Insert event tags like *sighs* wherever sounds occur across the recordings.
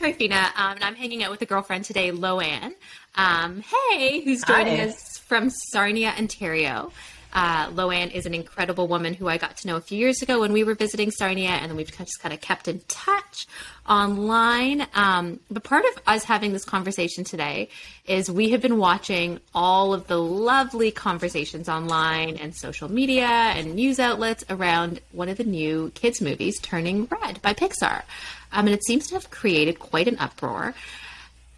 Tryphena, um, and I'm hanging out with a girlfriend today, Lo-Anne. Um, hey, who's joining Hi. us from Sarnia, Ontario. Uh, Lo-Anne is an incredible woman who I got to know a few years ago when we were visiting Sarnia, and then we've just kind of kept in touch online. Um, but part of us having this conversation today is we have been watching all of the lovely conversations online and social media and news outlets around one of the new kids' movies, Turning Red by Pixar. Um, and it seems to have created quite an uproar.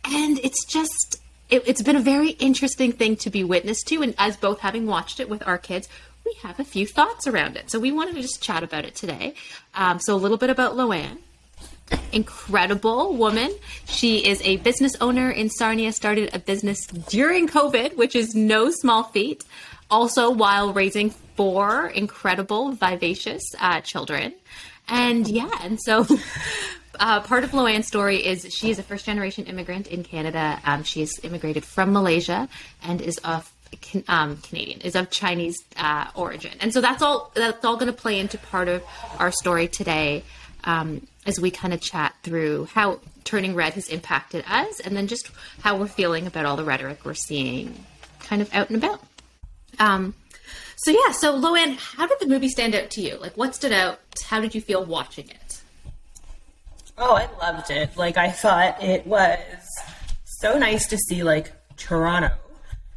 And it's just, it, it's been a very interesting thing to be witness to. And as both having watched it with our kids, we have a few thoughts around it. So we wanted to just chat about it today. Um, so a little bit about Lo-Anne. Incredible woman. She is a business owner in Sarnia, started a business during COVID, which is no small feat. Also, while raising four incredible, vivacious uh, children. And yeah, and so *laughs* uh, part of Lo-Anne's story is she is a first generation immigrant in Canada. Um, she has immigrated from Malaysia and is of um, Canadian, is of Chinese uh, origin, and so that's all. That's all going to play into part of our story today, um, as we kind of chat through how turning red has impacted us, and then just how we're feeling about all the rhetoric we're seeing, kind of out and about. Um, so yeah, so Lo-Anne, how did the movie stand out to you? Like, what stood out? How did you feel watching it? Oh, I loved it. Like I thought it was so nice to see like Toronto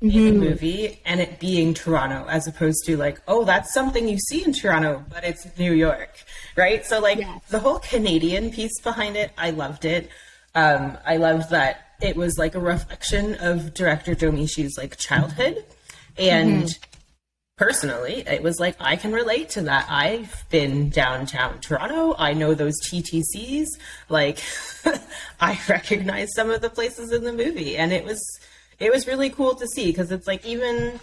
in the movie and it being Toronto as opposed to like, oh, that's something you see in Toronto, but it's New York. Right? So like Yes. the whole Canadian piece behind it, I loved it. Um, I loved that it was like a reflection of director Mishi's like childhood. And personally, it was like I can relate to that. I've been downtown Toronto. I know those TTCs. Like *laughs* I recognize some of the places in the movie, and it was it was really cool to see because it's like even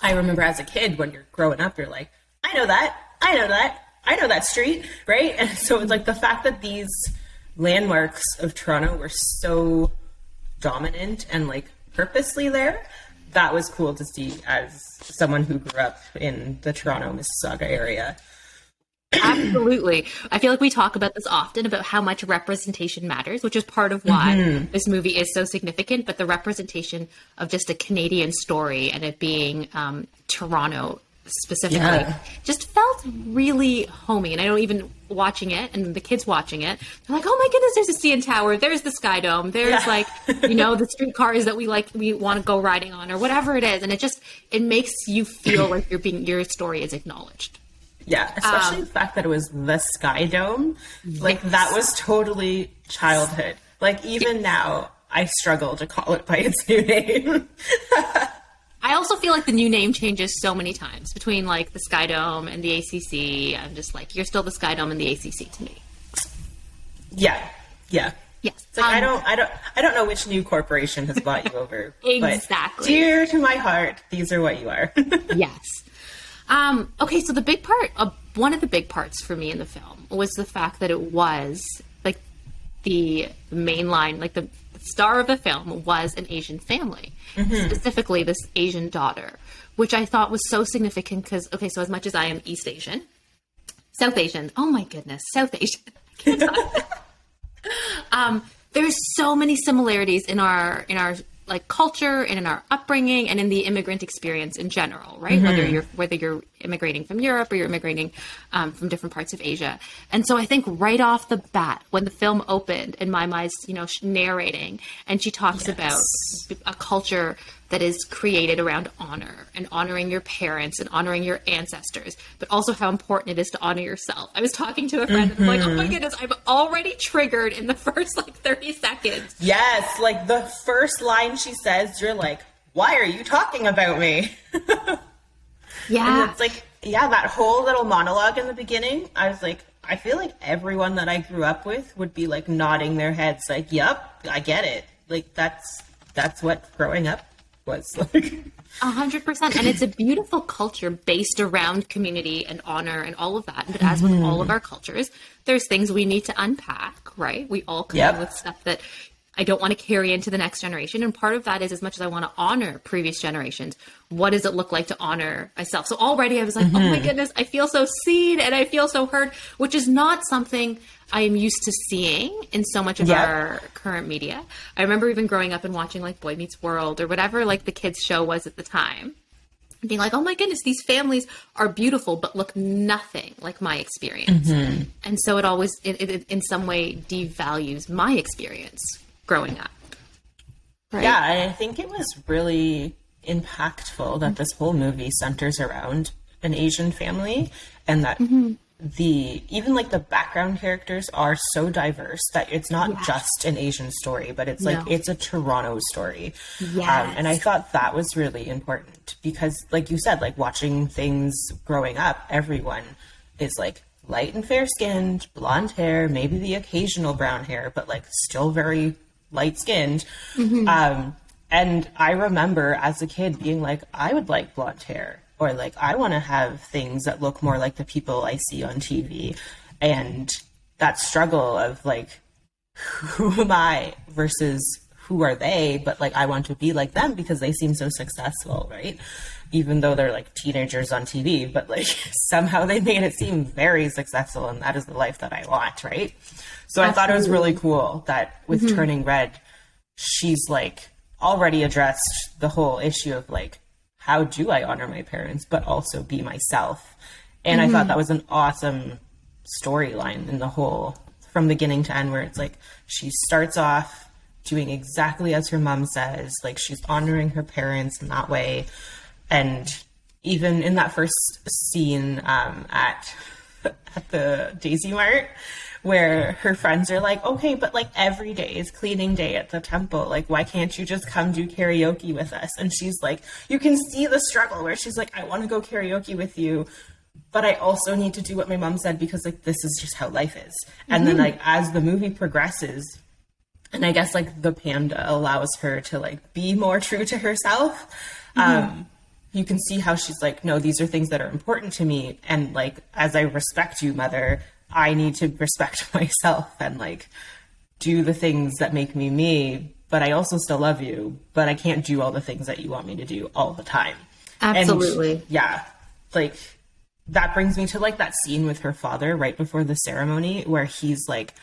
I remember as a kid when you're growing up, you're like, I know that, I know that, I know that street, right? *laughs* And so it's like the fact that these landmarks of Toronto were so dominant and like purposely there. That was cool to see as someone who grew up in the Toronto, Mississauga area. *clears throat* Absolutely. I feel like we talk about this often about how much representation matters, which is part of why this movie is so significant. But the representation of just a Canadian story and it being um, Toronto specifically Yeah. just felt really homey. And I know even watching it and the kids watching it, they're like, oh my goodness, there's a CN Tower, there's the Sky Dome, there's Yeah. like, you know, the streetcars that we like, we want to go riding on or whatever it is. And it just, it makes you feel like you're being, your story is acknowledged. Yeah, especially the fact that it was the Sky Dome. Like that was totally childhood. Like even now, I struggle to call it by its new name. *laughs* I also feel like the new name changes so many times between like the Sky Dome and the ACC. I'm just like, you're still the Sky Dome and the ACC to me. yeah, yeah. Yes. Like I Um, don't, I don't, I don't know which new corporation has bought you over. *laughs* Exactly. Dear to my heart, these are what you are. *laughs* yes. Um, okay, so the big part, uh, one of the big parts for me in the film was the fact that it was like the main line, like the star of the film was an Asian family, specifically this Asian daughter, which I thought was so significant because, okay, so as much as I am East Asian, South Asian, oh my goodness, South Asian. I can't talk. um, there's so many similarities in our in our like culture and in our upbringing and in the immigrant experience in general, right? Whether you're whether you're immigrating from Europe or you're immigrating um, from different parts of Asia, and so I think right off the bat, when the film opened and my mind's you know narrating, and she talks about a culture that is created around honor and honoring your parents and honoring your ancestors, but also how important it is to honor yourself. I was talking to a friend and I'm like, oh my goodness, I'm already triggered in the *laughs* first like 30 seconds. yes, like the first line she says, you're like, "Why are you talking about me?" *laughs* And Yeah. it's like, yeah, that whole little monologue in the beginning, I was like, I feel like everyone that I grew up with would be like nodding their heads, like, "Yep, I get it." Like that's that's what growing up was *laughs* like. A hundred percent. And it's a beautiful culture based around community and honor and all of that. But as with mm-hmm. all of our cultures, there's things we need to unpack, right? We all come Yep. with stuff that I don't want to carry into the next generation. And part of that is as much as I want to honor previous generations, what does it look like to honor myself? So already I was like, mm-hmm. oh my goodness, I feel so seen and I feel so heard, which is not something I am used to seeing in so much of yeah. our current media. I remember even growing up and watching like Boy Meets World or whatever like the kids show was at the time being like, oh my goodness, these families are beautiful, but look nothing like my experience. Mm-hmm. And so it always, it, it, in some way, devalues my experience growing up. Right? Yeah, I think it was really impactful that this whole movie centers around an Asian family and that mm-hmm. the even like the background characters are so diverse that it's not yes. just an Asian story, but it's like no. it's a Toronto story. Yes. Um, and I thought that was really important because, like you said, like watching things growing up, everyone is like light and fair skinned, blonde hair, maybe the occasional brown hair, but like still very light skinned. Mm-hmm. Um, and I remember as a kid being like, I would like blonde hair, or like, I want to have things that look more like the people I see on TV. And that struggle of like, *laughs* who am I versus who are they? But like, I want to be like them because they seem so successful, right? Even though they're like teenagers on TV, but like *laughs* somehow they made it seem very successful, and that is the life that I want, right? So Absolutely. I thought it was really cool that with mm-hmm. Turning Red, she's like already addressed the whole issue of like, how do I honor my parents, but also be myself? And mm-hmm. I thought mm-hmm. that was an awesome storyline in the whole from beginning to end, where it's like she starts off doing exactly as her mom says, like she's honoring her parents in that way. And even in that first scene um, at *laughs* at the Daisy Mart, where her friends are like, okay, but like every day is cleaning day at the temple. Like, why can't you just come do karaoke with us? And she's like, you can see the struggle where she's like, I want to go karaoke with you, but I also need to do what my mom said because like this is just how life is. And mm-hmm. then like as the movie progresses, and I guess like the panda allows her to like be more true to herself. Mm-hmm. Um, you can see how she's like, no, these are things that are important to me. And like, as I respect you, mother, I need to respect *laughs* myself and like do the things that make me me, but I also still love you, but I can't do all the things that you want me to do all the time. Absolutely. And, yeah. Like that brings me to like that scene with her father right before the ceremony where he's like,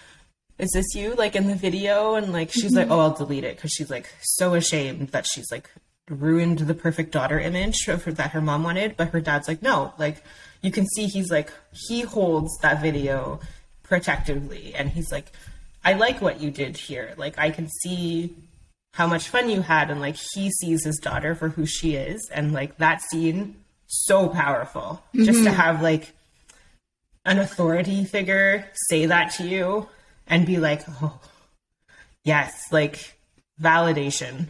is this you like in the video? And like, she's mm-hmm. like, oh, I'll delete it. Cause she's like so ashamed that she's like ruined the perfect daughter image of her, that her mom wanted. But her dad's like, no, like, you can see he's like he holds that video protectively and he's like i like what you did here like i can see how much fun you had and like he sees his daughter for who she is and like that scene so powerful mm-hmm. just to mm-hmm. have like an authority figure say that to you and be like *laughs* oh yes like validation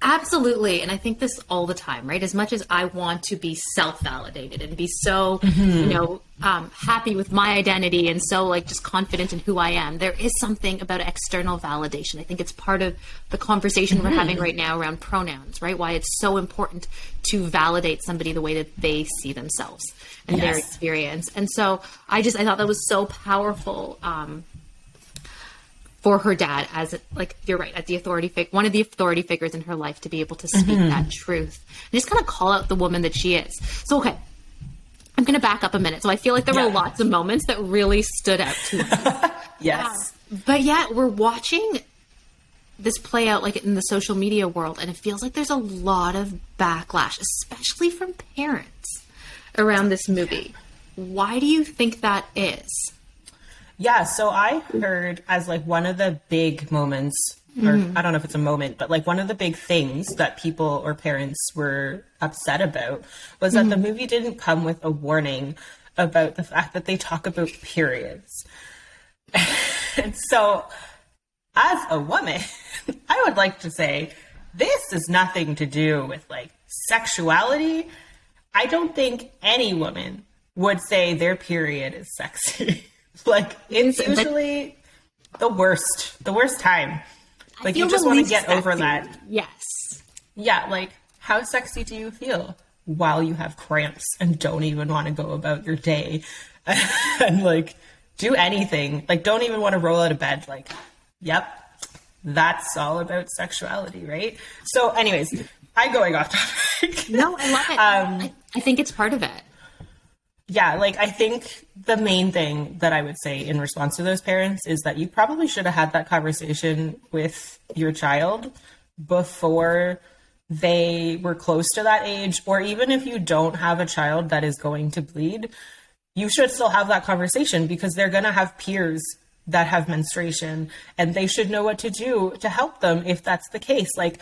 Absolutely. And I think this all the time, right? As much as I want to be self validated and be so, mm-hmm. you know, um, happy with my identity and so like just confident in who I am, there is something about external validation. I think it's part of the conversation mm-hmm. we're having right now around pronouns, right? Why it's so important to validate somebody the way that they see themselves and yes. their experience. And so I just, I thought that was so powerful. Um, for her dad as like you're right at the authority figure one of the authority figures in her life to be able to speak mm-hmm. that truth. And just kind of call out the woman that she is. So okay. I'm going to back up a minute. So i feel like there yeah. were lots of moments that really stood out to me. *laughs* Yes. Um, but yeah we're watching this play out like in the social media world and it feels like there's a lot of backlash especially from parents around this movie. Why do you think that is yeah, so I heard as like one of the big moments, or mm-hmm. I don't know if it's a moment, but like one of the big things that people or parents were upset about was mm-hmm. that the mm-hmm. movie didn't come with a warning about the fact that they talk about periods. *laughs* and so, as a woman, *laughs* I would like to say this is nothing to do with like sexuality. I don't think any woman would say their period is sexy. *laughs* like it's usually the worst, the worst time. Like you just want to get sexy. over that. Yes. Yeah, like how sexy do you feel while you have cramps and don't even want to go about your day *laughs* and like do anything? Like don't even want to roll out of bed like, yep. that's all about sexuality, right? So, anyways, I'm going off topic. No, I love it. *laughs* Um, I, I think it's part of it. Yeah, like I think the main thing that I would say in response to those parents is that you probably should have had that conversation with your child before they were close to that age, or even if you don't have a child that is going to bleed, you should still have that conversation because they're going to have peers that have menstruation and they should know what to do to help them if that's the case. Like,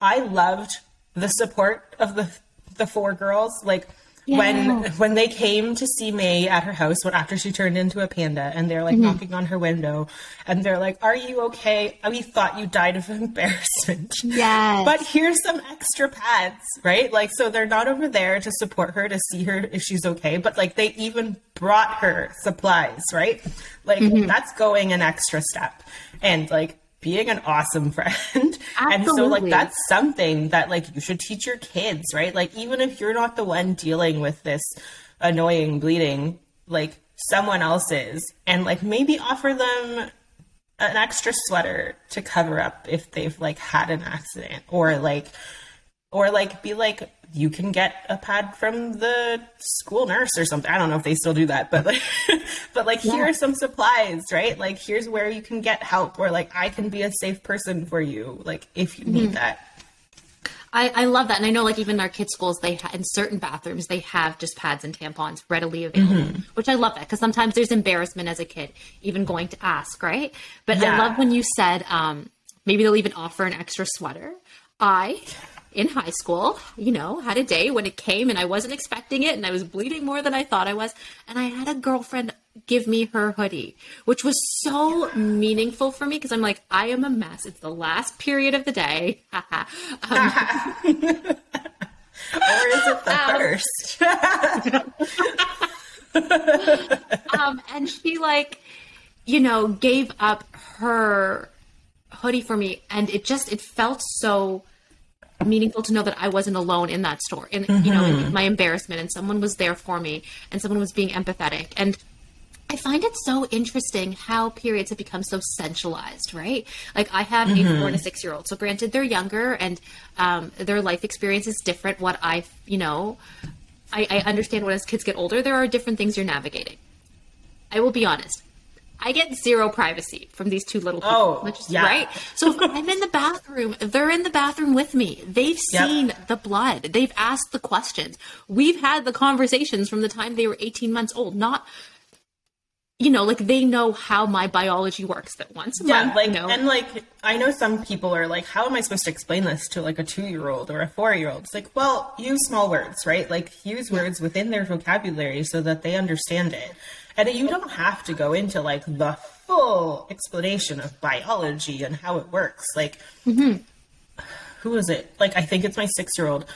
I loved the support of the the four girls. Like, yeah. when when they came to see Mei at her house when after she turned into a panda and they're like mm-hmm. knocking on her window and they're like, Are you okay? We thought you died of *laughs* embarrassment. Yes. But here's some extra pads, right? Like so they're not over there to support her to see her if she's okay, but like they even brought her supplies, right? Like mm-hmm. that's going an extra step. And like being an awesome *laughs* friend. and so like that's something that like you should teach your kids, right? Like even if you're not the one dealing with this annoying bleeding, like someone else is and like maybe offer them an extra sweater to cover up if they've like had an accident or like or like be like you can get a pad from the school nurse or something. I don't know if they still do that, but like, *laughs* but like yeah. here are some supplies, right? Like here's where you can get help, or like I can be a safe person for you, like if you mm-hmm. need that. I, I, love that, and I know like even our kids' schools, they ha- in certain bathrooms they have just pads and tampons readily available, mm-hmm. which I love that because sometimes there's embarrassment as a kid even going to ask, right? But yeah. I love when you said um, maybe they'll even offer an extra sweater. I in high school, you know, had a day when it came and I wasn't expecting it and I was bleeding more than I thought I was. And I had a girlfriend give me her hoodie, which was so meaningful for me because I'm like, I am a mess. It's the last period of the day. *laughs* um, *laughs* or is it the um, first? *laughs* um, and she like, you know, gave up her hoodie for me and it just it felt so meaningful to know that I wasn't alone in that store, and mm-hmm. you know, in mm-hmm. my embarrassment, and someone was there for me, and someone was being empathetic, and I find it so interesting how periods have become so centralized, right? Like I have mm-hmm. a four and a six year old. So granted, they're younger and um, their life experience is different. What I, you know, I, I understand when as kids get older, there are different things you're navigating. I will be honest. I get zero privacy from these two little people. Oh, which is, yeah. right. So if I'm in the bathroom, they're in the bathroom with me. They've seen yep. the blood. They've asked the questions. We've had the conversations from the time they were 18 months old. Not, you know, like they know how my biology works. That once, yeah, month, like you know, and like I know some people are like, how am I supposed to explain this to like a two year old or a four year old? It's like, well, use small words, right? Like use words within their vocabulary so that they understand it. And you don't have to go into like the full explanation of biology and how it works. Like, mm-hmm. who is it? Like, I think it's my six year old.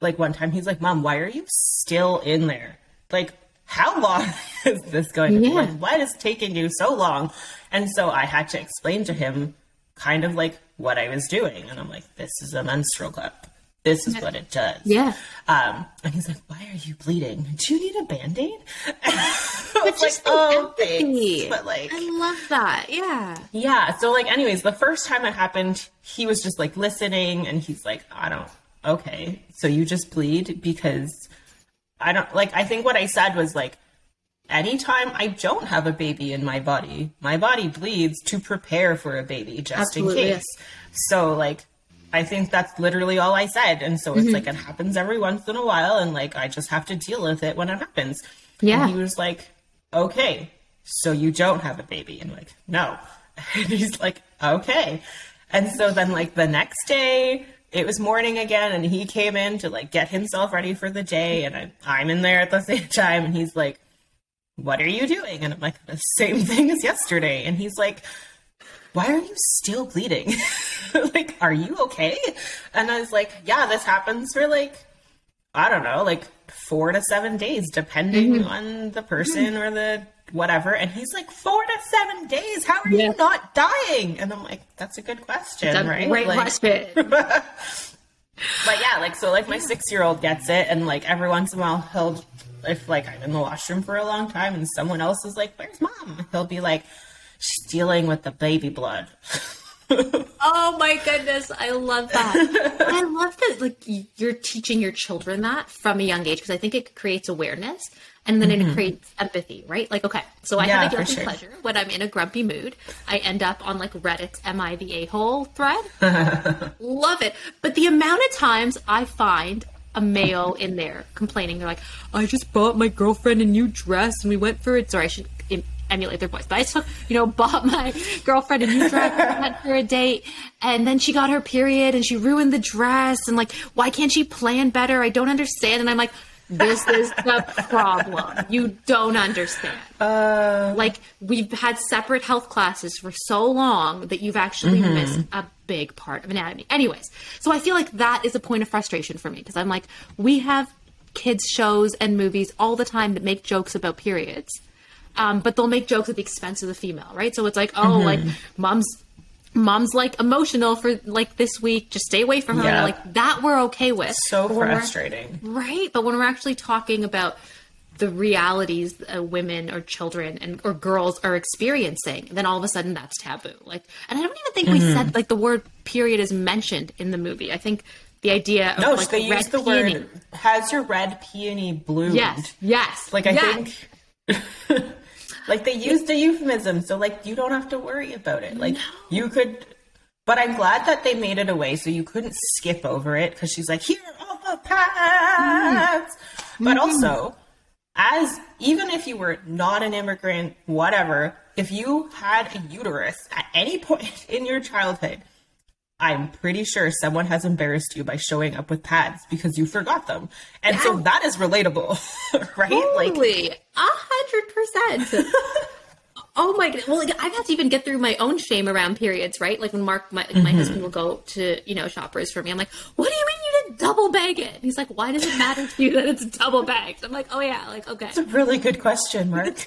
Like, one time he's like, Mom, why are you still in there? Like, how long *laughs* is this going to yeah. be? Like, what is taking you so long? And so I had to explain to him kind of like what I was doing. And I'm like, this is a menstrual cup this is what it does. Yeah. Um, and he's like, why are you bleeding? Do you need a band-aid? *laughs* But like, oh, thanks. But like, I love that. Yeah. Yeah. So like, anyways, the first time it happened, he was just like listening and he's like, I don't, okay. So you just bleed because I don't like, I think what I said was like, anytime I don't have a baby in my body, my body bleeds to prepare for a baby just Absolutely, in case. Yes. So like, I think that's literally all I said. And so it's mm-hmm. like it happens every once in a while and like I just have to deal with it when it happens. Yeah. And he was like, Okay, so you don't have a baby. And I'm like, no. *laughs* And he's like, Okay. And so then like the next day it was morning again and he came in to like get himself ready for the day and I, I'm in there at the *laughs* same time and he's like, What are you doing? And I'm like, the same thing as yesterday. And he's like, why are you still bleeding? *laughs* like, are you okay? And I was like, yeah, this happens for like, I don't know, like four to seven days, depending mm-hmm. on the person mm-hmm. or the whatever. And he's like, four to seven days? How are yeah. you not dying? And I'm like, that's a good question, that's right? Great like, question. *laughs* but yeah, like, so like my six year old gets it. And like every once in a while, he'll, if like I'm in the washroom for a long time and someone else is like, where's mom? He'll be like, she's dealing with the baby blood. *laughs* oh my goodness, I love that. I love that like you're teaching your children that from a young age because I think it creates awareness and then mm-hmm. it creates empathy, right? Like, okay, so I yeah, have a guilty sure. pleasure when I'm in a grumpy mood. I end up on like Reddit's "Am I the a hole?" thread. *laughs* love it, but the amount of times I find a male in there complaining, they're like, "I just bought my girlfriend a new dress and we went for it." Sorry, I should emulate their voice. But I took, you know, *laughs* bought my girlfriend a new dress for a date, and then she got her period and she ruined the dress. And like, why can't she plan better? I don't understand. And I'm like, this is the *laughs* problem. You don't understand. Uh, like we've had separate health classes for so long that you've actually mm-hmm. missed a big part of anatomy. Anyways, so I feel like that is a point of frustration for me because I'm like, we have kids shows and movies all the time that make jokes about periods um, but they'll make jokes at the expense of the female, right? So it's like, oh, mm-hmm. like mom's mom's like emotional for like this week just stay away from her yeah. like that we're okay with so frustrating right but when we're actually talking about the realities uh, women or children and or girls are experiencing then all of a sudden that's taboo like and i don't even think mm-hmm. we said like the word period is mentioned in the movie i think the idea of no, like they use the peony. word has your red peony bloomed yes yes like i yes. think *laughs* Like they used a euphemism, so like you don't have to worry about it. Like no. you could, but I'm glad that they made it away so you couldn't skip over it because she's like, here are all the paths. Mm. But also, as even if you were not an immigrant, whatever, if you had a uterus at any point *laughs* in your childhood, I'm pretty sure someone has embarrassed you by showing up with pads because you forgot them. And yeah. so that is relatable, *laughs* right? Totally. Like a hundred percent. Oh my god! Well, like I've had to even get through my own shame around periods, right? Like when Mark, my, mm-hmm. my husband, will go to you know shoppers for me. I'm like, "What do you mean you didn't double bag it?" And he's like, "Why does it matter to you that it's double bagged?" I'm like, "Oh yeah, like okay." It's a really good question, Mark. *laughs*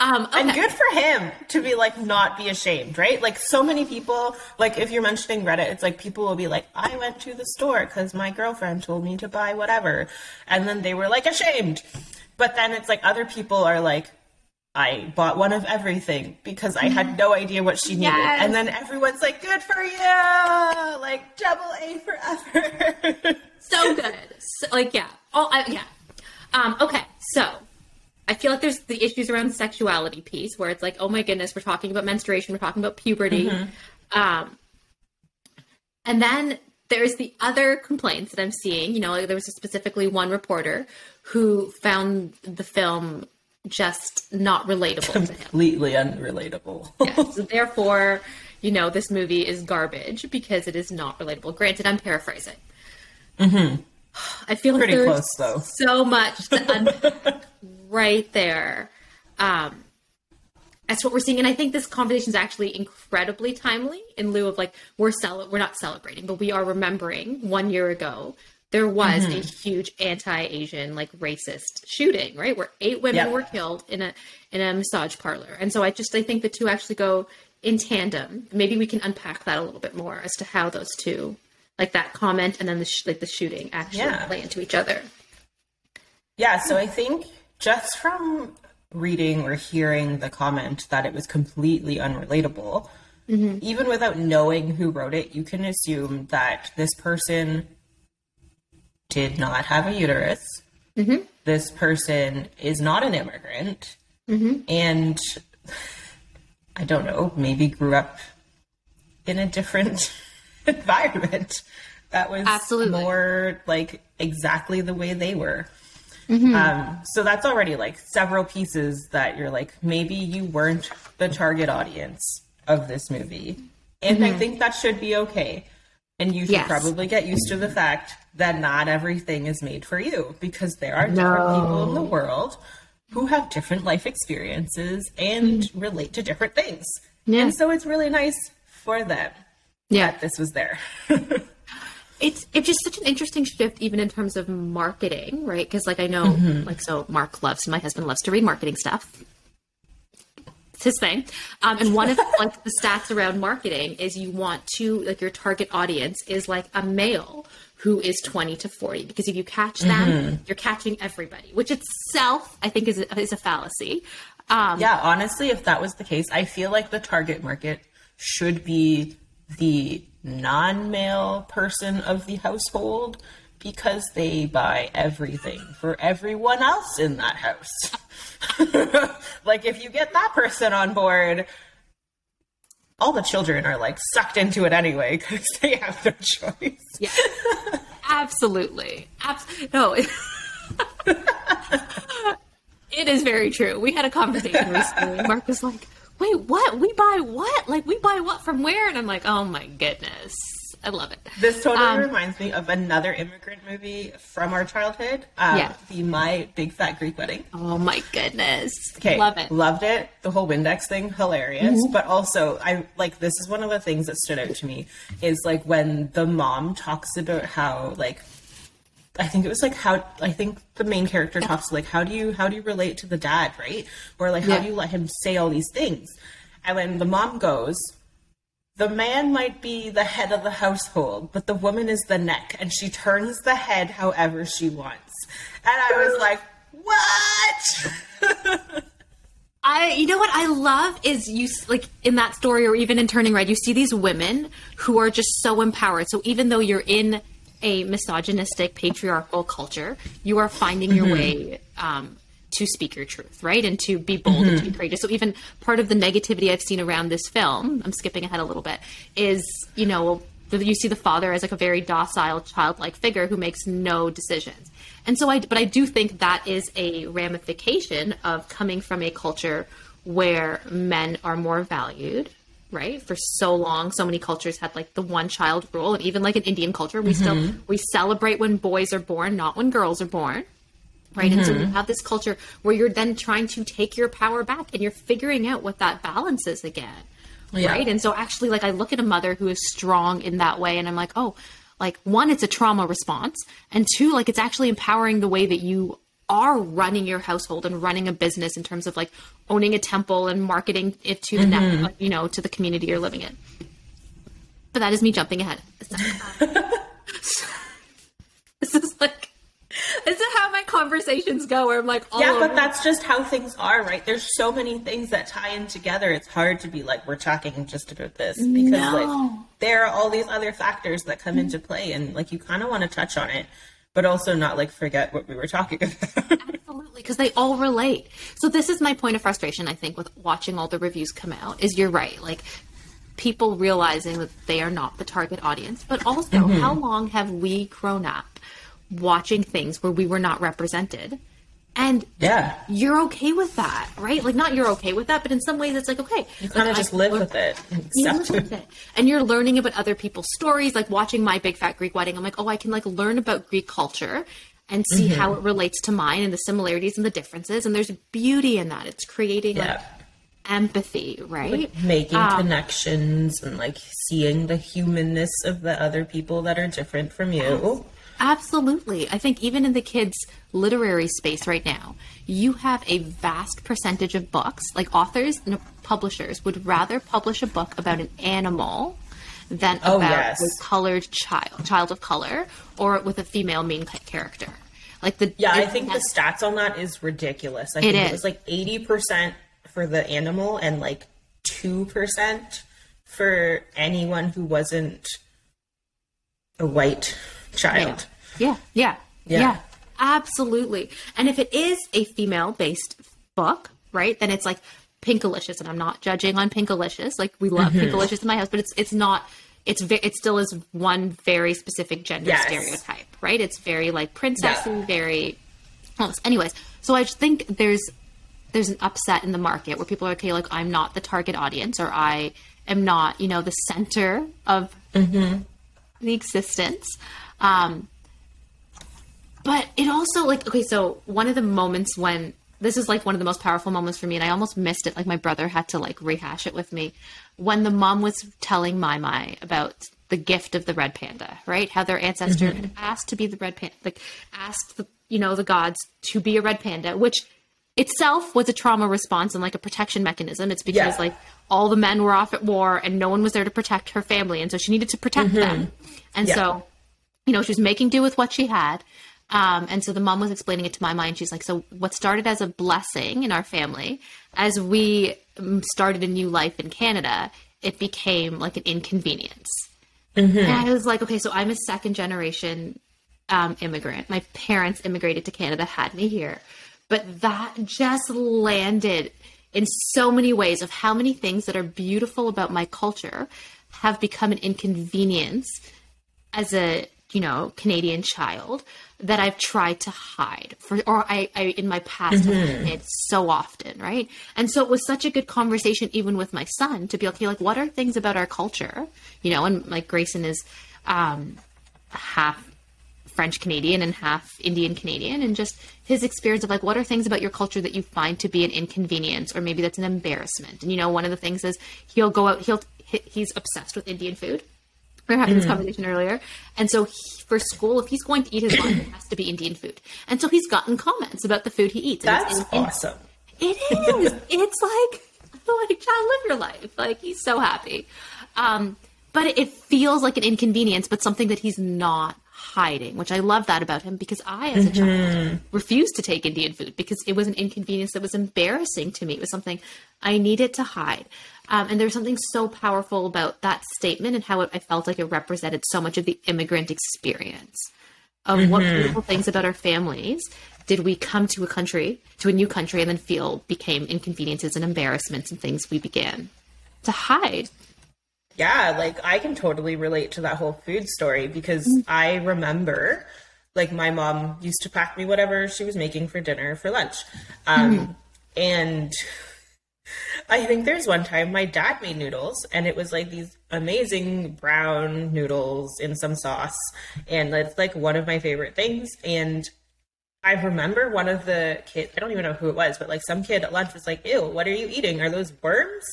um, okay. And good for him to be like not be ashamed, right? Like so many people, like if you're mentioning Reddit, it's like people will be like, I went to the store because my girlfriend told me to buy whatever, and then they were like ashamed. But then it's like other people are like, I bought one of everything because I had no idea what she needed. Yes. And then everyone's like, good for you! Like, double A forever. so good. So, like, yeah. Oh, I, yeah. Um, okay, so I feel like there's the issues around sexuality piece where it's like, oh my goodness, we're talking about menstruation, we're talking about puberty. Mm-hmm. Um, and then there's the other complaints that I'm seeing. You know, like there was specifically one reporter who found the film just not relatable completely unrelatable yes therefore you know this movie is garbage because it is not relatable granted i'm paraphrasing mm-hmm. i feel Pretty like there's close, though. so much to unpack *laughs* right there. Um, that's what we're seeing, and I think this conversation is actually incredibly timely. In lieu of like we're cel- we're not celebrating, but we are remembering one year ago there was mm-hmm. a huge anti-Asian like racist shooting, right? Where eight women were killed in a in a massage parlor, and so I just I think the two actually go in tandem. Maybe we can unpack that a little bit more as to how those two, like that comment and then the sh- like the shooting, actually yeah. play into each other. Yeah, so I think just from reading or hearing the comment that it was completely unrelatable, mm-hmm. even without knowing who wrote it, you can assume that this person did not have a uterus. Mm-hmm. This person is not an immigrant. Mm-hmm. And I don't know, maybe grew up in a different *laughs* environment that was Absolutely. more like exactly the way they were. Mm-hmm. Um, so that's already like several pieces that you're like, maybe you weren't the target audience of this movie. And mm-hmm. I think that should be okay. And you should yes. probably get used to the fact that not everything is made for you because there are different no. people in the world who have different life experiences and mm-hmm. relate to different things. Yeah. And so it's really nice for them yeah. this was there. *laughs* it's it's just such an interesting shift even in terms of marketing right because like i know mm-hmm. like so mark loves my husband loves to read marketing stuff it's his thing um, and one of *laughs* like the stats around marketing is you want to like your target audience is like a male who is 20 to 40 because if you catch them mm-hmm. you're catching everybody which itself i think is a, is a fallacy Um, Yeah, honestly, if that was the case, I feel like the target market should be the non male person of the household because they buy everything for everyone else in that house. *laughs* like, if you get that person on board, all the children are like sucked into it anyway because they have no choice. Yeah, absolutely. Abs- no, *laughs* it is very true. We had a conversation recently. Mark was like, "Wait, what? We buy what? Like, we buy what from where?" And I'm like, "Oh my goodness, I love it." This totally Um, reminds me of another immigrant movie from our childhood. Um, Yeah. The My Big Fat Greek Wedding. Oh my goodness, Okay, love it. Loved it. The whole Windex thing, hilarious. But also, I like this is one of the things that stood out to me is like when the mom talks about how like I think it was like how I think the main character talks like how do you how do you relate to the dad, right? Or like how Yeah. do you let him say all these things? And when the mom goes, the man might be the head of the household, but the woman is the neck, and she turns the head however she wants. And I was like, what? I, you know what I love is you like in that story or even in Turning Red, you see these women who are just so empowered. So even though you're in a misogynistic patriarchal culture, you are finding your way um, to speak your truth, right, and to be bold and to be courageous. So even part of the negativity I've seen around this film, I'm skipping ahead a little bit, is you know you see the father as like a very docile, childlike figure who makes no decisions. And so I, but I do think that is a ramification of coming from a culture where men are more valued, right? For so long, so many cultures had like the one child rule, and even like in Indian culture, we still mm-hmm. we celebrate when boys are born, not when girls are born. Right. And so you mm-hmm. have this culture where you're then trying to take your power back and you're figuring out what that balance is again. Yeah. Right. And so actually, like, I look at a mother who is strong in that way and I'm like, oh, like, one, it's a trauma response. And two, like, it's actually empowering the way that you are running your household and running a business in terms of like owning a temple and marketing it to the mm-hmm. net, you know, to the community you're living in. But that is me jumping ahead. *laughs* *laughs* this is like, this is how my conversations go where I'm like, all yeah, over. but that's just how things are, right? There's so many things that tie in together. It's hard to be like, we're talking just about this because No. like there are all these other factors that come into play and like you kind of want to touch on it, but also not like forget what we were talking about. *laughs* Absolutely, because they all relate. So this is my point of frustration. I think with watching all the reviews come out is you're right. Like people realizing that they are not the target audience, but also mm-hmm. how long have we grown up watching things where we were not represented? And yeah. you're okay with that, right? Like not you're okay with that, but in some ways it's like okay, You kind of just I- live with it. you accept live with it. And you're learning about other people's stories, like watching my big fat Greek wedding. I'm like, oh, I can like learn about Greek culture and see Mm-hmm. how it relates to mine and the similarities and the differences. And there's beauty in that. It's creating like empathy, right? Making Um, connections and like seeing the humanness of the other people that are different from you. Absolutely. I think even in the kids' literary space right now, you have a vast percentage of books, like authors and publishers would rather publish a book about an animal than Oh, about yes. a colored child, child of color, or with a female main character. Like the Yeah, I think the stats on that is ridiculous. I It think is. it was like 80% for the animal and like 2% for anyone who wasn't a white child. Yeah, yeah, yeah, Yeah. absolutely. And if it is a female based book, right, then it's like Pinkalicious, and I'm not judging on Pinkalicious. Like we love Mm-hmm. Pinkalicious in my house, but it's it's not. It's ve- it still is one very specific gender Yes. stereotype, right? It's very like princessy, Yeah. very. Almost. Anyways, so I just think there's there's an upset in the market where people are okay, like I'm not the target audience, or I am not, you know, the center of the existence. Um, but it also like okay, so one of the moments when this is like one of the most powerful moments for me, and I almost missed it. Like my brother had to like rehash it with me when the mom was telling Mei Mei about the gift of the red panda, right? How their ancestor mm-hmm. had asked to be the red panda, like asked the you know the gods to be a red panda, which itself was a trauma response and like a protection mechanism. It's because Yeah. like all the men were off at war and no one was there to protect her family, and so she needed to protect mm-hmm. them. And Yeah. so, you know, she was making do with what she had. Um, and so the mom was explaining it to Mei Mei. She's like, so what started as a blessing in our family, as we um, started a new life in Canada, it became like an inconvenience. Mm-hmm. And I was like, okay, so I'm a second generation um, immigrant. My parents immigrated to Canada, had me here. But that just landed in so many ways of how many things that are beautiful about my culture have become an inconvenience as a you know Canadian child that I've tried to hide for, or I, I in my past mm-hmm. so often, right? And so it was such a good conversation, even with my son, to be okay, like, what are things about our culture, you know? And like Grayson is um, half French Canadian and half Indian Canadian, and just his experience of like, what are things about your culture that you find to be an inconvenience, or maybe that's an embarrassment? And you know, one of the things is he'll go out, he'll he's obsessed with Indian food we were having this mm-hmm. conversation earlier. And so he, for school, if he's going to eat his lunch, it has to be Indian food. And so he's gotten comments about the food he eats. That's and, and, awesome. It is. it's like, like, child, live your life. Like, he's so happy. Um, but it feels like an inconvenience, but something that he's not hiding, which I love that about him because I, as a mm-hmm. child, refused to take Indian food because it was an inconvenience that was embarrassing to me. It was something I needed to hide. Um, and there's something so powerful about that statement and how it, I felt like it represented so much of the immigrant experience of mm-hmm. what beautiful things about our families did we come to a country, to a new country, and then feel became inconveniences and embarrassments and things we began to hide. Yeah, like I can totally relate to that whole food story because mm-hmm. I remember like my mom used to pack me whatever she was making for dinner for lunch. Um, mm-hmm. And I think there's one time my dad made noodles and it was like these amazing brown noodles in some sauce. And it's like one of my favorite things. And I remember one of the kids, I don't even know who it was, but like some kid at lunch was like, Ew, what are you eating? Are those worms?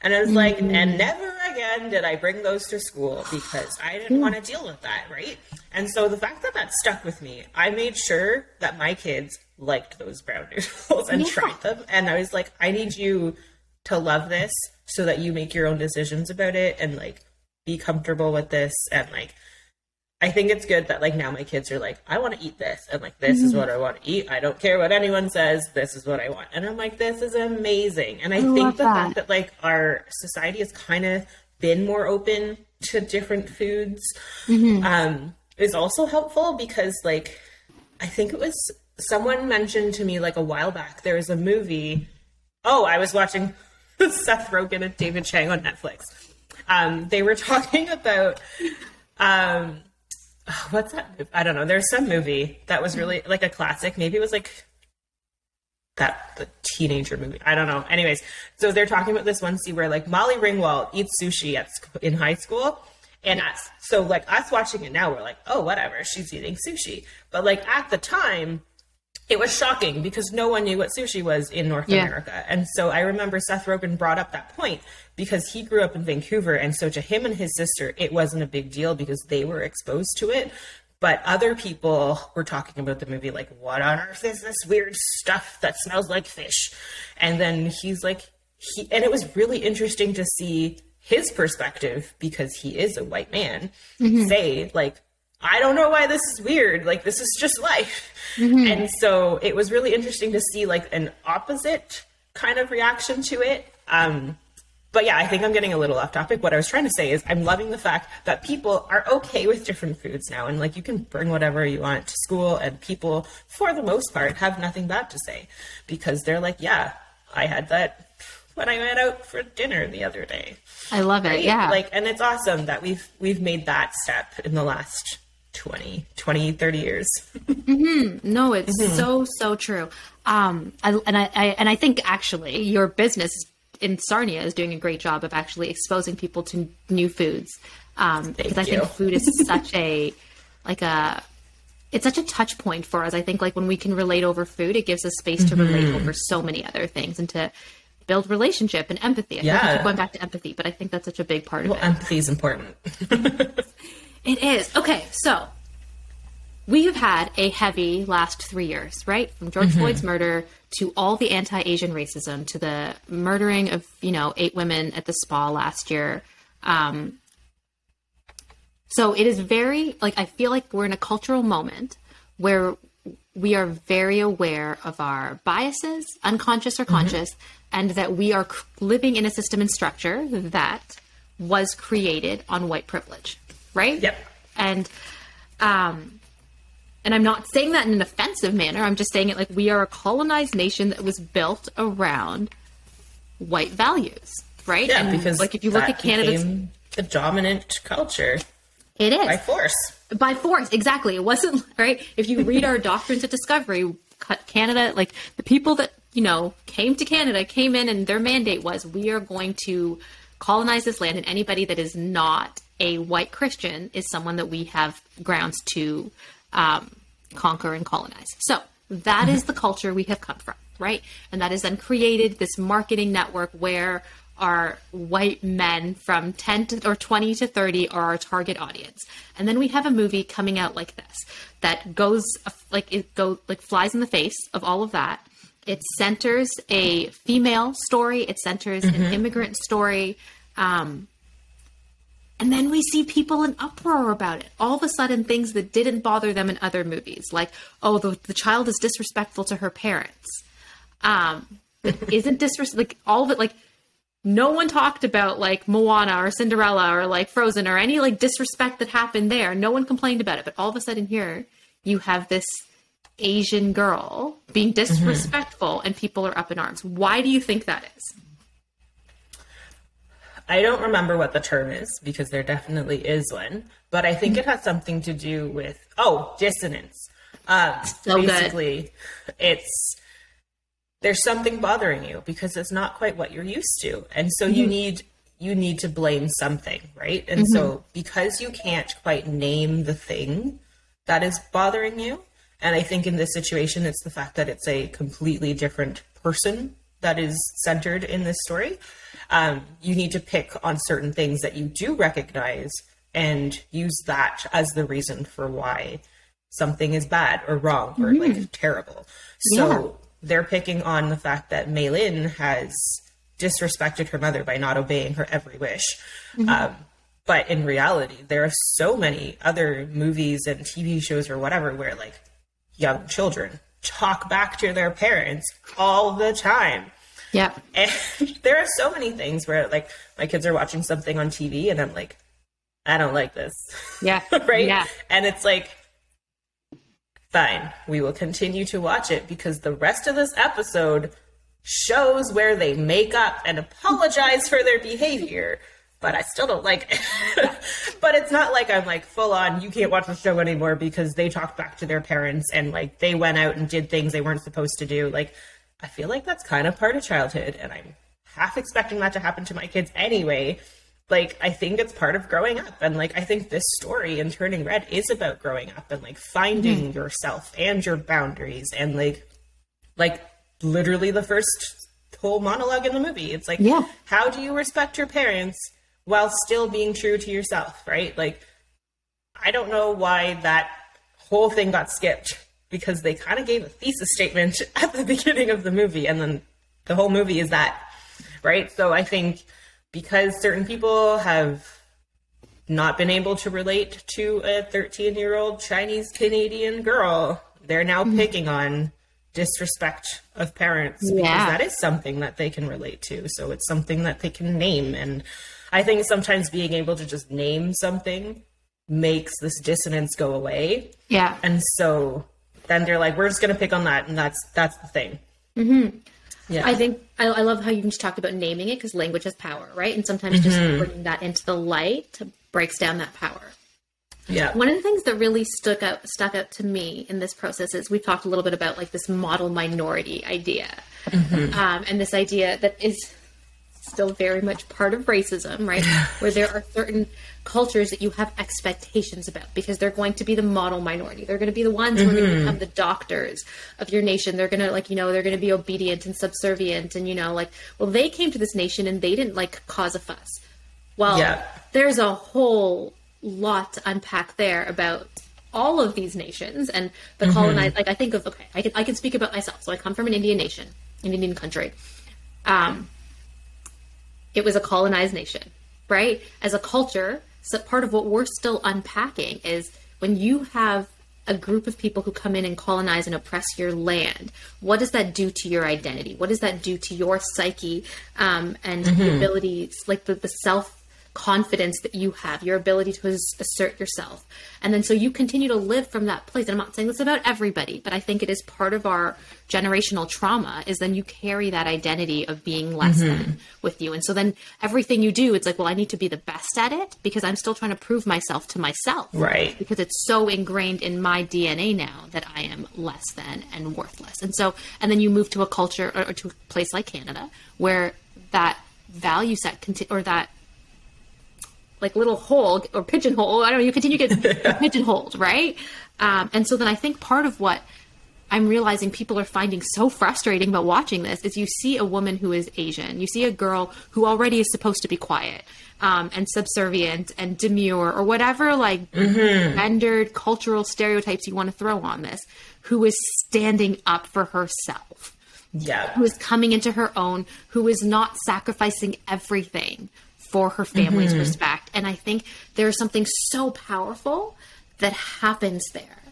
And I was like, mm-hmm. and never again did I bring those to school because I didn't want to deal with that, right? And so the fact that that stuck with me, I made sure that my kids liked those brown *laughs* noodles and yeah. tried them. And I was like, I need you to love this so that you make your own decisions about it and like be comfortable with this and like I think it's good that like now my kids are like, I want to eat this and like this mm-hmm. is what I want to eat. I don't care what anyone says, this is what I want. And I'm like, this is amazing. And I, I think the that. fact that like our society has kind of been more open to different foods mm-hmm. um is also helpful because like I think it was someone mentioned to me like a while back there was a movie. Oh, I was watching *laughs* Seth Rogen and David Chang on Netflix. Um, they were *laughs* talking about um, *sighs* what's that? I don't know. There's some movie that was really like a classic. Maybe it was like that the teenager movie. I don't know. Anyways, so they're talking about this one scene where like Molly Ringwald eats sushi at in high school. And yes. so like us watching it now, we're like, oh, whatever, she's eating sushi. But like at the time, it was shocking because no one knew what sushi was in North yeah. America. And so I remember Seth Rogen brought up that point because he grew up in Vancouver. And so to him and his sister, it wasn't a big deal because they were exposed to it. But other people were talking about the movie like, what on earth is this weird stuff that smells like fish? And then he's like, he, and it was really interesting to see his perspective because he is a white man mm-hmm. say like I don't know why this is weird. Like this is just life. Mm-hmm. And so it was really interesting to see like an opposite kind of reaction to it. Um, but yeah, I think I'm getting a little off topic. What I was trying to say is I'm loving the fact that people are okay with different foods now. And like you can bring whatever you want to school, and people, for the most part, have nothing bad to say because they're like, yeah, I had that when I went out for dinner the other day. I love it. Right? Yeah. Like, and it's awesome that we've, we've made that step in the last 20, 20 30 years. mm-hmm. No, it's mm-hmm. so, so true. Um, I, and I, I, and I think actually your business in Sarnia is doing a great job of actually exposing people to new foods. Um, because I think food is *laughs* such a, like a, it's such a touch point for us. I think like when we can relate over food, it gives us space to relate mm-hmm. over so many other things and to build relationship and empathy. I yeah. going back to empathy, but I think that's such a big part well, of it. Empathy is important. *laughs* It is. Okay, so we have had a heavy last three years, right? From George mm-hmm. Floyd's murder to all the anti Asian racism to the murdering of, you know, eight women at the spa last year. Um, so it is very, like, I feel like we're in a cultural moment where we are very aware of our biases, unconscious or conscious, mm-hmm. and that we are living in a system and structure that was created on white privilege, right? Yep. And um, and I'm not saying that in an offensive manner. I'm just saying it like we are a colonized nation that was built around white values, right? Yeah, and because like if you look at Canada, the dominant culture. It is by force. By force, exactly. It wasn't *laughs* right. If you read our doctrines of discovery, Canada, like the people that you know came to Canada, came in, and their mandate was we are going to colonize this land, and anybody that is not a white Christian is someone that we have grounds to um, conquer and colonize. So that is the culture we have come from, right? And that has then created this marketing network where our white men from 10 to, or 20 to 30 are our target audience. And then we have a movie coming out like this that goes like it go like flies in the face of all of that. It centers a female story. It centers mm-hmm. an immigrant story. Um, and then we see people in uproar about it. All of a sudden, things that didn't bother them in other movies, like, oh, the, the child is disrespectful to her parents. Um, *laughs* isn't disrespect like all of it like no one talked about like Moana or Cinderella or like Frozen or any like disrespect that happened there. No one complained about it. But all of a sudden here, you have this Asian girl being disrespectful mm-hmm. and people are up in arms. Why do you think that is? I don't remember what the term is because there definitely is one, but I think it has something to do with oh dissonance. Um, so basically, good. it's there's something bothering you because it's not quite what you're used to, and so mm-hmm. you need you need to blame something, right? And mm-hmm. so because you can't quite name the thing that is bothering you, and I think in this situation, it's the fact that it's a completely different person that is centered in this story um, you need to pick on certain things that you do recognize and use that as the reason for why something is bad or wrong or mm-hmm. like terrible. So yeah. they're picking on the fact that Meilin has disrespected her mother by not obeying her every wish. Mm-hmm. Um, but in reality, there are so many other movies and TV shows or whatever where like young children talk back to their parents all the time. Yeah. And *laughs* there are so many things where like my kids are watching something on TV and I'm like, I don't like this. Yeah. *laughs* right? Yeah. And it's like, fine, we will continue to watch it because the rest of this episode shows where they make up and apologize for their behavior. But I still don't like it. *laughs* but it's not like I'm like full on, you can't watch the show anymore because they talked back to their parents and like they went out and did things they weren't supposed to do. Like, I feel like that's kind of part of childhood, and I'm half expecting that to happen to my kids anyway. Like, I think it's part of growing up. And, like, I think this story in Turning Red is about growing up and, like, finding mm-hmm. yourself and your boundaries. And, like, like, literally the first whole monologue in the movie. It's like, yeah. how do you respect your parents while still being true to yourself, right? Like, I don't know why that whole thing got skipped because they kind of gave a thesis statement *laughs* at the beginning of the movie, and then the whole movie is that, right? So I think because certain people have not been able to relate to a 13 year old Chinese Canadian girl, they're now mm-hmm. picking on disrespect of parents yeah. because that is something that they can relate to. So it's something that they can name. And I think sometimes being able to just name something makes this dissonance go away. Yeah. And so then they're like, we're just going to pick on that, and that's that's the thing. Mm-hmm. Yeah, I think I, I, love how you just talked about naming it because language has power, right? And sometimes mm-hmm. just bringing that into the light breaks down that power. Yeah. One of the things that really stuck out stuck out to me in this process is we've talked a little bit about like this model minority idea, mm-hmm. um, and this idea that is still very much part of racism, right? Where there are certain cultures that you have expectations about because they're going to be the model minority. They're going to be the ones mm-hmm. who are going to become the doctors of your nation. They're going to like, you know, they're going to be obedient and subservient and you know, like, well, they came to this nation and they didn't like cause a fuss. Well, yeah. there's a whole lot to unpack there about all of these nations and the mm-hmm. colonized like I think of okay, I can I can speak about myself. So I come from an Indian nation, an Indian country. Um it was a colonized nation, right? As a culture, so part of what we're still unpacking is when you have a group of people who come in and colonize and oppress your land, what does that do to your identity? What does that do to your psyche um, and mm-hmm. the ability, like the, the self confidence that you have, your ability to assert yourself. And then so you continue to live from that place. And I'm not saying this about everybody, but I think it is part of our generational trauma is then you carry that identity of being less mm-hmm. than with you. And so then everything you do, it's like, well, I need to be the best at it because I'm still trying to prove myself to myself. Right. Because it's so ingrained in my DNA now that I am less than and worthless. And so, and then you move to a culture or, or to a place like Canada where that value set conti- or that like little hole or pigeonhole. I don't know. You continue to get *laughs* pigeonholed, right? Um, and so then I think part of what I'm realizing people are finding so frustrating about watching this is you see a woman who is Asian, you see a girl who already is supposed to be quiet um, and subservient and demure or whatever like mm-hmm. gendered cultural stereotypes you want to throw on this, who is standing up for herself. Yeah. Who is coming into her own, who is not sacrificing everything for her family's mm-hmm. respect. And I think there's something so powerful that happens there.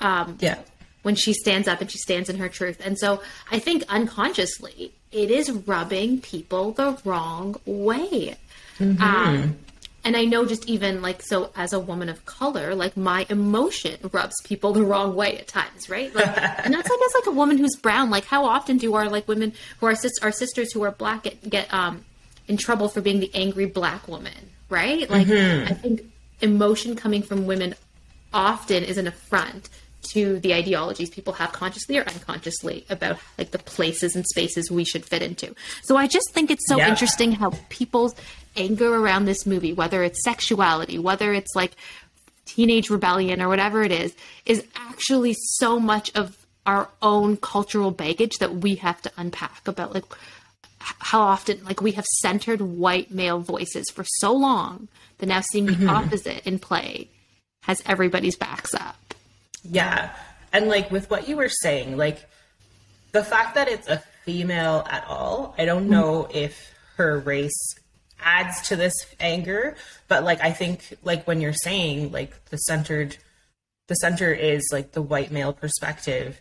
Um, yeah. When she stands up and she stands in her truth. And so I think unconsciously, it is rubbing people the wrong way. Mm-hmm. Um, and I know just even like so as a woman of color, like my emotion rubs people the wrong way at times, right? Like, *laughs* and that's I guess like a woman who's brown. Like how often do our like women who are sis- our sisters who are black get, get um in trouble for being the angry black woman, right? Like mm-hmm. I think emotion coming from women often is an affront to the ideologies people have consciously or unconsciously about like the places and spaces we should fit into. So I just think it's so yeah. interesting how people's anger around this movie, whether it's sexuality, whether it's like teenage rebellion or whatever it is, is actually so much of our own cultural baggage that we have to unpack about like how often like we have centered white male voices for so long that now seeing the mm-hmm. opposite in play has everybody's backs up. Yeah. And like with what you were saying, like the fact that it's a female at all, I don't know mm-hmm. if her race adds to this anger, but like I think like when you're saying like the centered the center is like the white male perspective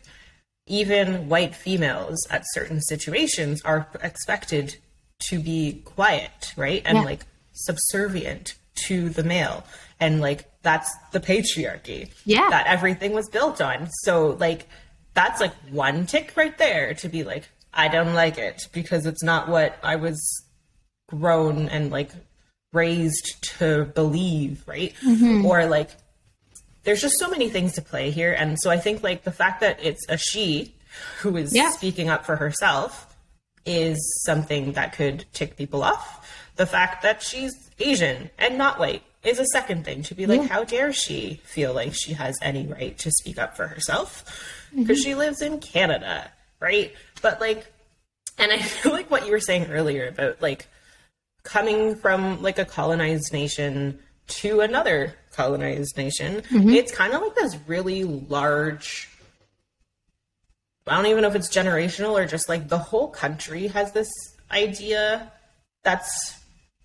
even white females at certain situations are expected to be quiet, right? And yeah. like subservient to the male. And like that's the patriarchy. Yeah. That everything was built on. So like that's like one tick right there to be like, I don't like it because it's not what I was grown and like raised to believe, right? Mm-hmm. Or like there's just so many things to play here. And so I think like the fact that it's a she who is yeah. speaking up for herself is something that could tick people off. The fact that she's Asian and not white is a second thing to be like, yeah. how dare she feel like she has any right to speak up for herself? Because mm-hmm. she lives in Canada, right? But like, and I *laughs* feel like what you were saying earlier about like coming from like a colonized nation to another colonized nation. Mm-hmm. It's kind of like this really large. I don't even know if it's generational or just like the whole country has this idea that's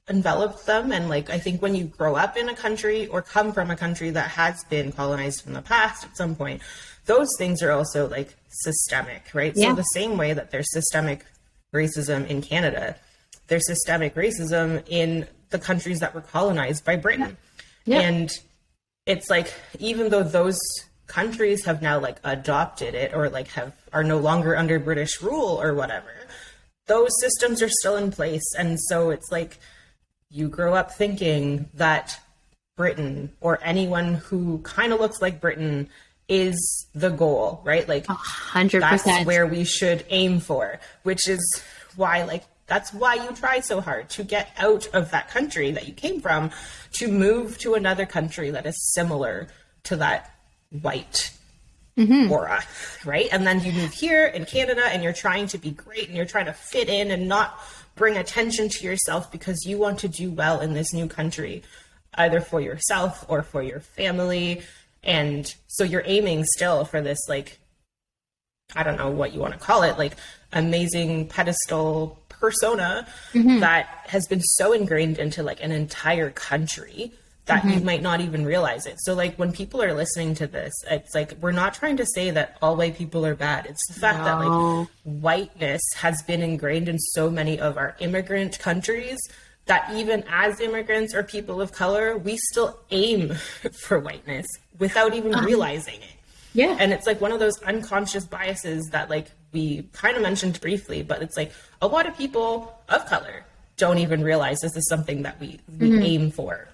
enveloped them. And like, I think when you grow up in a country or come from a country that has been colonized in the past at some point, those things are also like systemic, right? Yeah. So, the same way that there's systemic racism in Canada, there's systemic racism in the countries that were colonized by Britain. Yeah. And it's like even though those countries have now like adopted it or like have are no longer under British rule or whatever, those systems are still in place. And so it's like you grow up thinking that Britain or anyone who kind of looks like Britain is the goal, right? Like, hundred percent, that's where we should aim for. Which is why, like, that's why you try so hard to get out of that country that you came from to move to another country that is similar to that white mm-hmm. aura, right? And then you move here in Canada and you're trying to be great and you're trying to fit in and not bring attention to yourself because you want to do well in this new country, either for yourself or for your family. And so you're aiming still for this, like, I don't know what you want to call it, like amazing pedestal persona mm-hmm. that has been so ingrained into like an entire country that mm-hmm. you might not even realize it. So like when people are listening to this, it's like we're not trying to say that all white people are bad. It's the fact no. that like whiteness has been ingrained in so many of our immigrant countries that even as immigrants or people of color, we still aim *laughs* for whiteness without even uh-huh. realizing it. Yeah. And it's like one of those unconscious biases that like we kind of mentioned briefly, but it's like a lot of people of color don't even realize this is something that we, we mm-hmm. aim for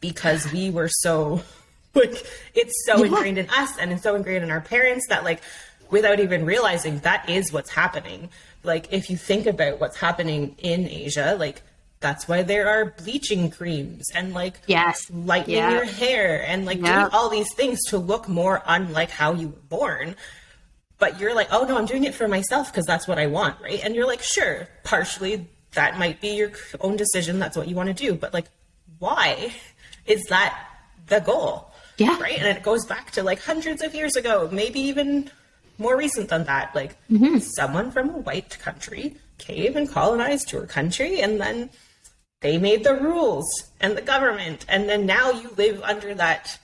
because we were so *laughs* like it's so yeah. ingrained in us and it's so ingrained in our parents that like without even realizing that is what's happening. Like if you think about what's happening in Asia, like that's why there are bleaching creams and like yes. lightening yeah. your hair and like doing all these things to look more unlike how you were born. But you're like oh no i'm doing it for myself because that's what i want right? And you're like sure partially that might be your own decision. That's what you want to do. But like why is that the goal? Yeah. Right? And it goes back to like hundreds of years ago maybe even more recent than that. Like mm-hmm. someone from a white country came and colonized your country and then they made the rules and the government and then now you live under that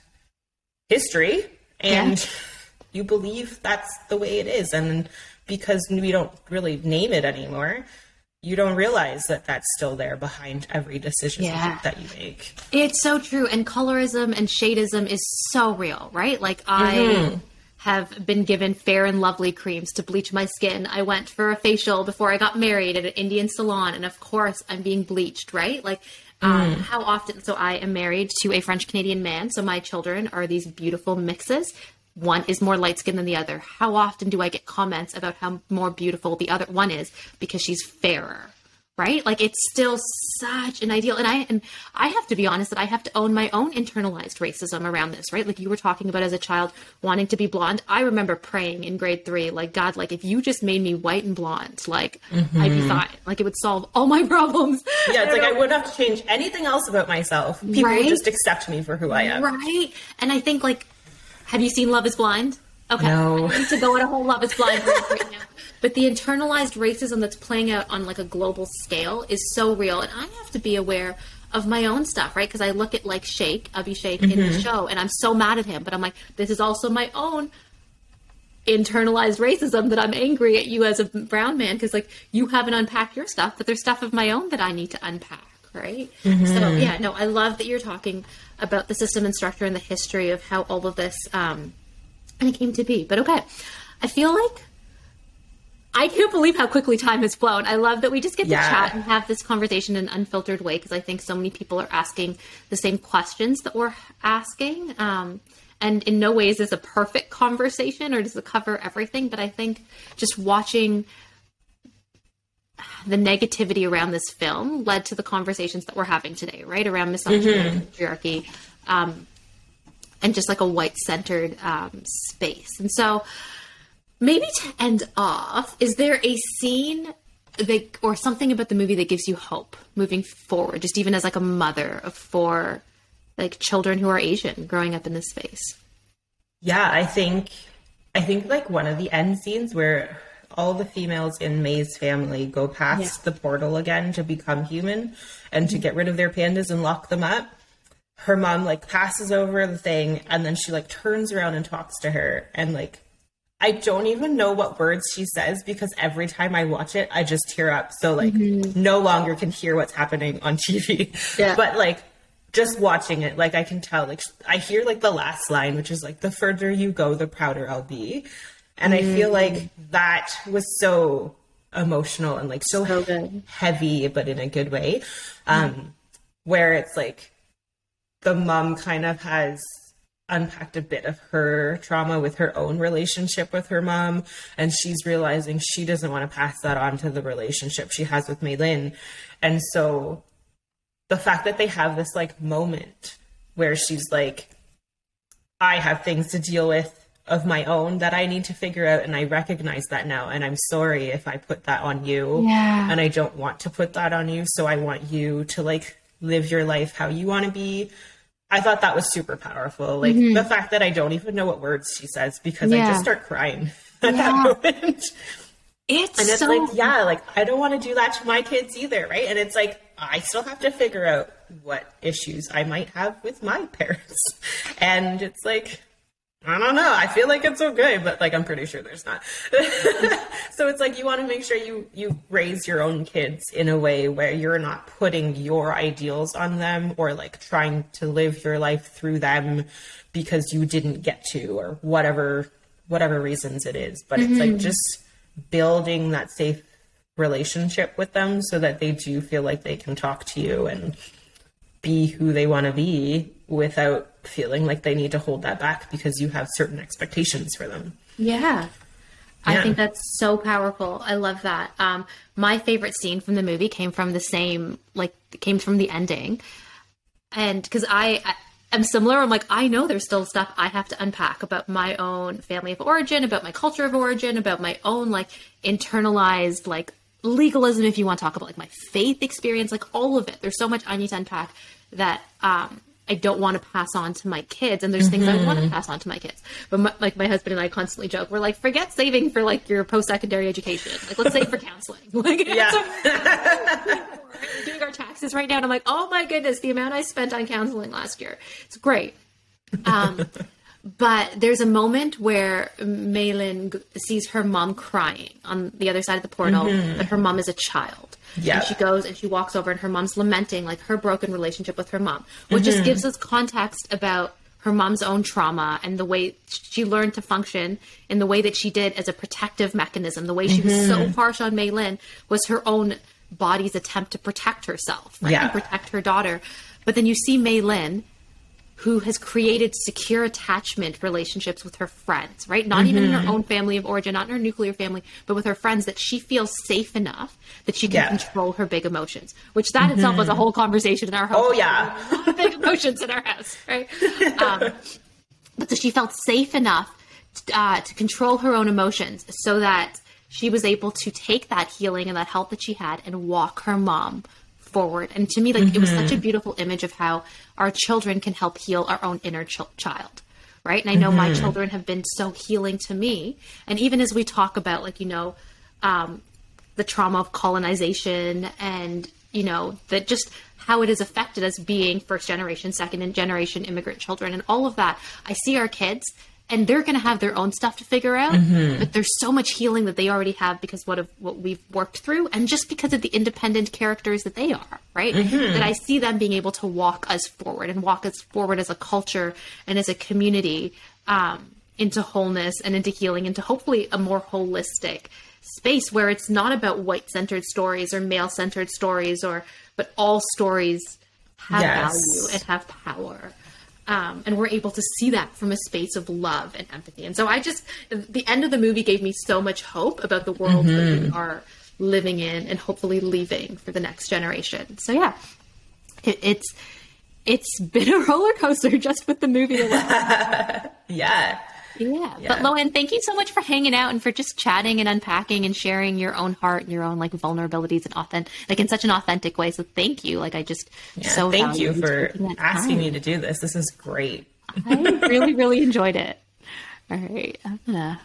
history and yeah. *laughs* you believe that's the way it is and because we don't really name it anymore you don't realize that that's still there behind every decision yeah. that you make it's so true and colorism and shadeism is so real right like i mm-hmm have been given fair and lovely creams to bleach my skin. I went for a facial before I got married at an Indian salon, and of course, I'm being bleached, right? Like, um, mm. how often? So, I am married to a French Canadian man, so my children are these beautiful mixes. One is more light skinned than the other. How often do I get comments about how more beautiful the other one is because she's fairer? Right? Like it's still such an ideal. And I and I have to be honest that I have to own my own internalized racism around this, right? Like you were talking about as a child wanting to be blonde. I remember praying in grade three, like God, like if you just made me white and blonde, like mm-hmm. I'd be fine. Like it would solve all my *laughs* problems. Yeah, it's I like know. I wouldn't have to change anything else about myself. People right? would just accept me for who I am. Right. And I think like, have you seen Love Is Blind? Okay. No. I need to go on a whole Love Is Blind *laughs* right now. But the internalized racism that's playing out on like a global scale is so real, and I have to be aware of my own stuff, right? Because I look at like Shake, Abhishek mm-hmm. in the show, and I'm so mad at him, but I'm like, this is also my own internalized racism that I'm angry at you as a brown man because like you haven't unpacked your stuff, but there's stuff of my own that I need to unpack, right? Mm-hmm. So yeah, no, I love that you're talking about the system and structure and the history of how all of this um and it came to be. But okay, I feel like I can't believe how quickly time has flown. I love that we just get to yeah. chat and have this conversation in an unfiltered way because I think so many people are asking the same questions that we're asking. Um, and in no ways is a perfect conversation or does it cover everything, but I think just watching the negativity around this film led to the conversations that we're having today, right? Around misogyny mm-hmm. patriarchy. Um, and just like a white centered um, space. And so, maybe to end off, is there a scene that, or something about the movie that gives you hope moving forward, just even as like a mother of four like children who are Asian growing up in this space? Yeah, I think I think like one of the end scenes where all the females in Mei's family go past yeah. the portal again to become human and to get rid of their pandas and lock them up. Her mom like passes over the thing and then she like turns around and talks to her and like I don't even know what words she says because every time I watch it, I just tear up. So like mm-hmm. no longer can hear what's happening on *laughs* TV. Yeah. But like just watching it, like I can tell, like I hear like the last line, which is like the further you go, the prouder I'll be. And mm-hmm. I feel like mm. that was so emotional and like so, so heavy, but in a good way. Um, mm-hmm. where it's like the mom kind of has unpacked a bit of her trauma with her own relationship with her mom and she's realizing she doesn't want to pass that on to the relationship she has with Meilin and so the fact that they have this like moment where she's like I have things to deal with of my own that I need to figure out and I recognize that now and I'm sorry if I put that on you yeah. and I don't want to put that on you so I want you to like live your life how you want to be I thought that was super powerful. Like mm-hmm. the fact that I don't even know what words she says because yeah. I just start crying *laughs* at yeah. that moment. It's and it's so... like, yeah, like I don't want to do that to my kids either, right? And it's like I still have to figure out what issues I might have with my *laughs* parents. And it's like, I don't know. I feel like it's okay, but like I'm pretty sure there's not. *laughs* so it's like you want to make sure you you raise your own kids in a way where you're not putting your ideals on them or like trying to live your life through them because you didn't get to or whatever whatever reasons it is. But mm-hmm. it's like mm-hmm. just building that safe relationship with them so that they do feel like they can talk to you and be who they want to be without feeling like they need to hold that back because you have certain expectations for them. Yeah. yeah. I think that's so powerful. I love that. Um, my favorite scene from the movie came from the same, like, came from the ending. And because I, I am similar, I'm like, I know there's still stuff I have to unpack about my own family of origin, about my culture of origin, about my own, like, internalized, like, legalism, if you want to talk about, like, my faith experience, like, all of it. There's so much I need to unpack that um, I don't want to pass on to my kids, and there's mm-hmm. things I want to mm-hmm. pass on to my kids. But my, like my husband and I constantly joke, we're like, forget saving for like your post secondary education. Like, let's save for *laughs* counseling. *laughs* Like, yeah. doing our taxes right now, and I'm like, oh my goodness, the amount I spent on counseling last year. It's great. Um, but there's a moment where Meilin sees her mom crying on the other side of the portal, mm-hmm. but her mom is a child. Yeah. And she goes and she walks over and her mom's lamenting like her broken relationship with her mom, which mm-hmm. just gives us context about her mom's own trauma and the way she learned to function in the way that she did as a protective mechanism. The way she mm-hmm. was so mm-hmm. harsh on Mei Lin was her own body's attempt to protect herself right? yeah. and protect her daughter. But then you see Mei Lin who has created secure attachment relationships with her friends, right? Not mm-hmm. even in her mm-hmm. own family of origin, not in her nuclear family, but with her friends that she feels safe enough that she can yeah. control her big emotions, which that mm-hmm. itself was a whole conversation in our house. Oh, yeah. a lot of big emotions in our house, right? *laughs* Um, but so she felt safe enough uh, to control her own emotions so that she was able to take that healing and that help that she had and walk her mom forward. And to me, like mm-hmm. it was such a mm-hmm. beautiful image of how our children can help heal our own inner ch- child. Right. And I know mm-hmm. my children have been so healing to me. And even as we talk about, like, you know, um, the trauma of colonization and, you know, that just how it has affected us being first generation, second generation immigrant children and all of that, I see our kids and they're going to have their own stuff to figure out mm-hmm. but there's so much healing that they already have because what of what we've worked through and just because of the independent characters that they are right mm-hmm. that i see them being able to walk us forward and walk us forward as a culture and as a community um, into wholeness and into healing into hopefully a more holistic space where it's not about white centered stories or male centered stories or but all stories have yes. value and have power um, and we're able to see that from a space of love and empathy. And so I just, the end of the movie gave me so much hope about the world mm-hmm. that we mm-hmm. are living in and hopefully leaving for the next generation. So yeah, it, it's, it's been a *laughs* roller coaster just with the movie alone. *laughs* yeah. Yeah. yeah. But Lo-Anne, thank you so much for hanging out and for just chatting and unpacking and sharing your own heart and your own like vulnerabilities and authentic like in such an authentic way. So thank you. Like I just yeah, so thank you for asking time. me to do this. This is great. I *laughs* really, really enjoyed it. All right. I'm gonna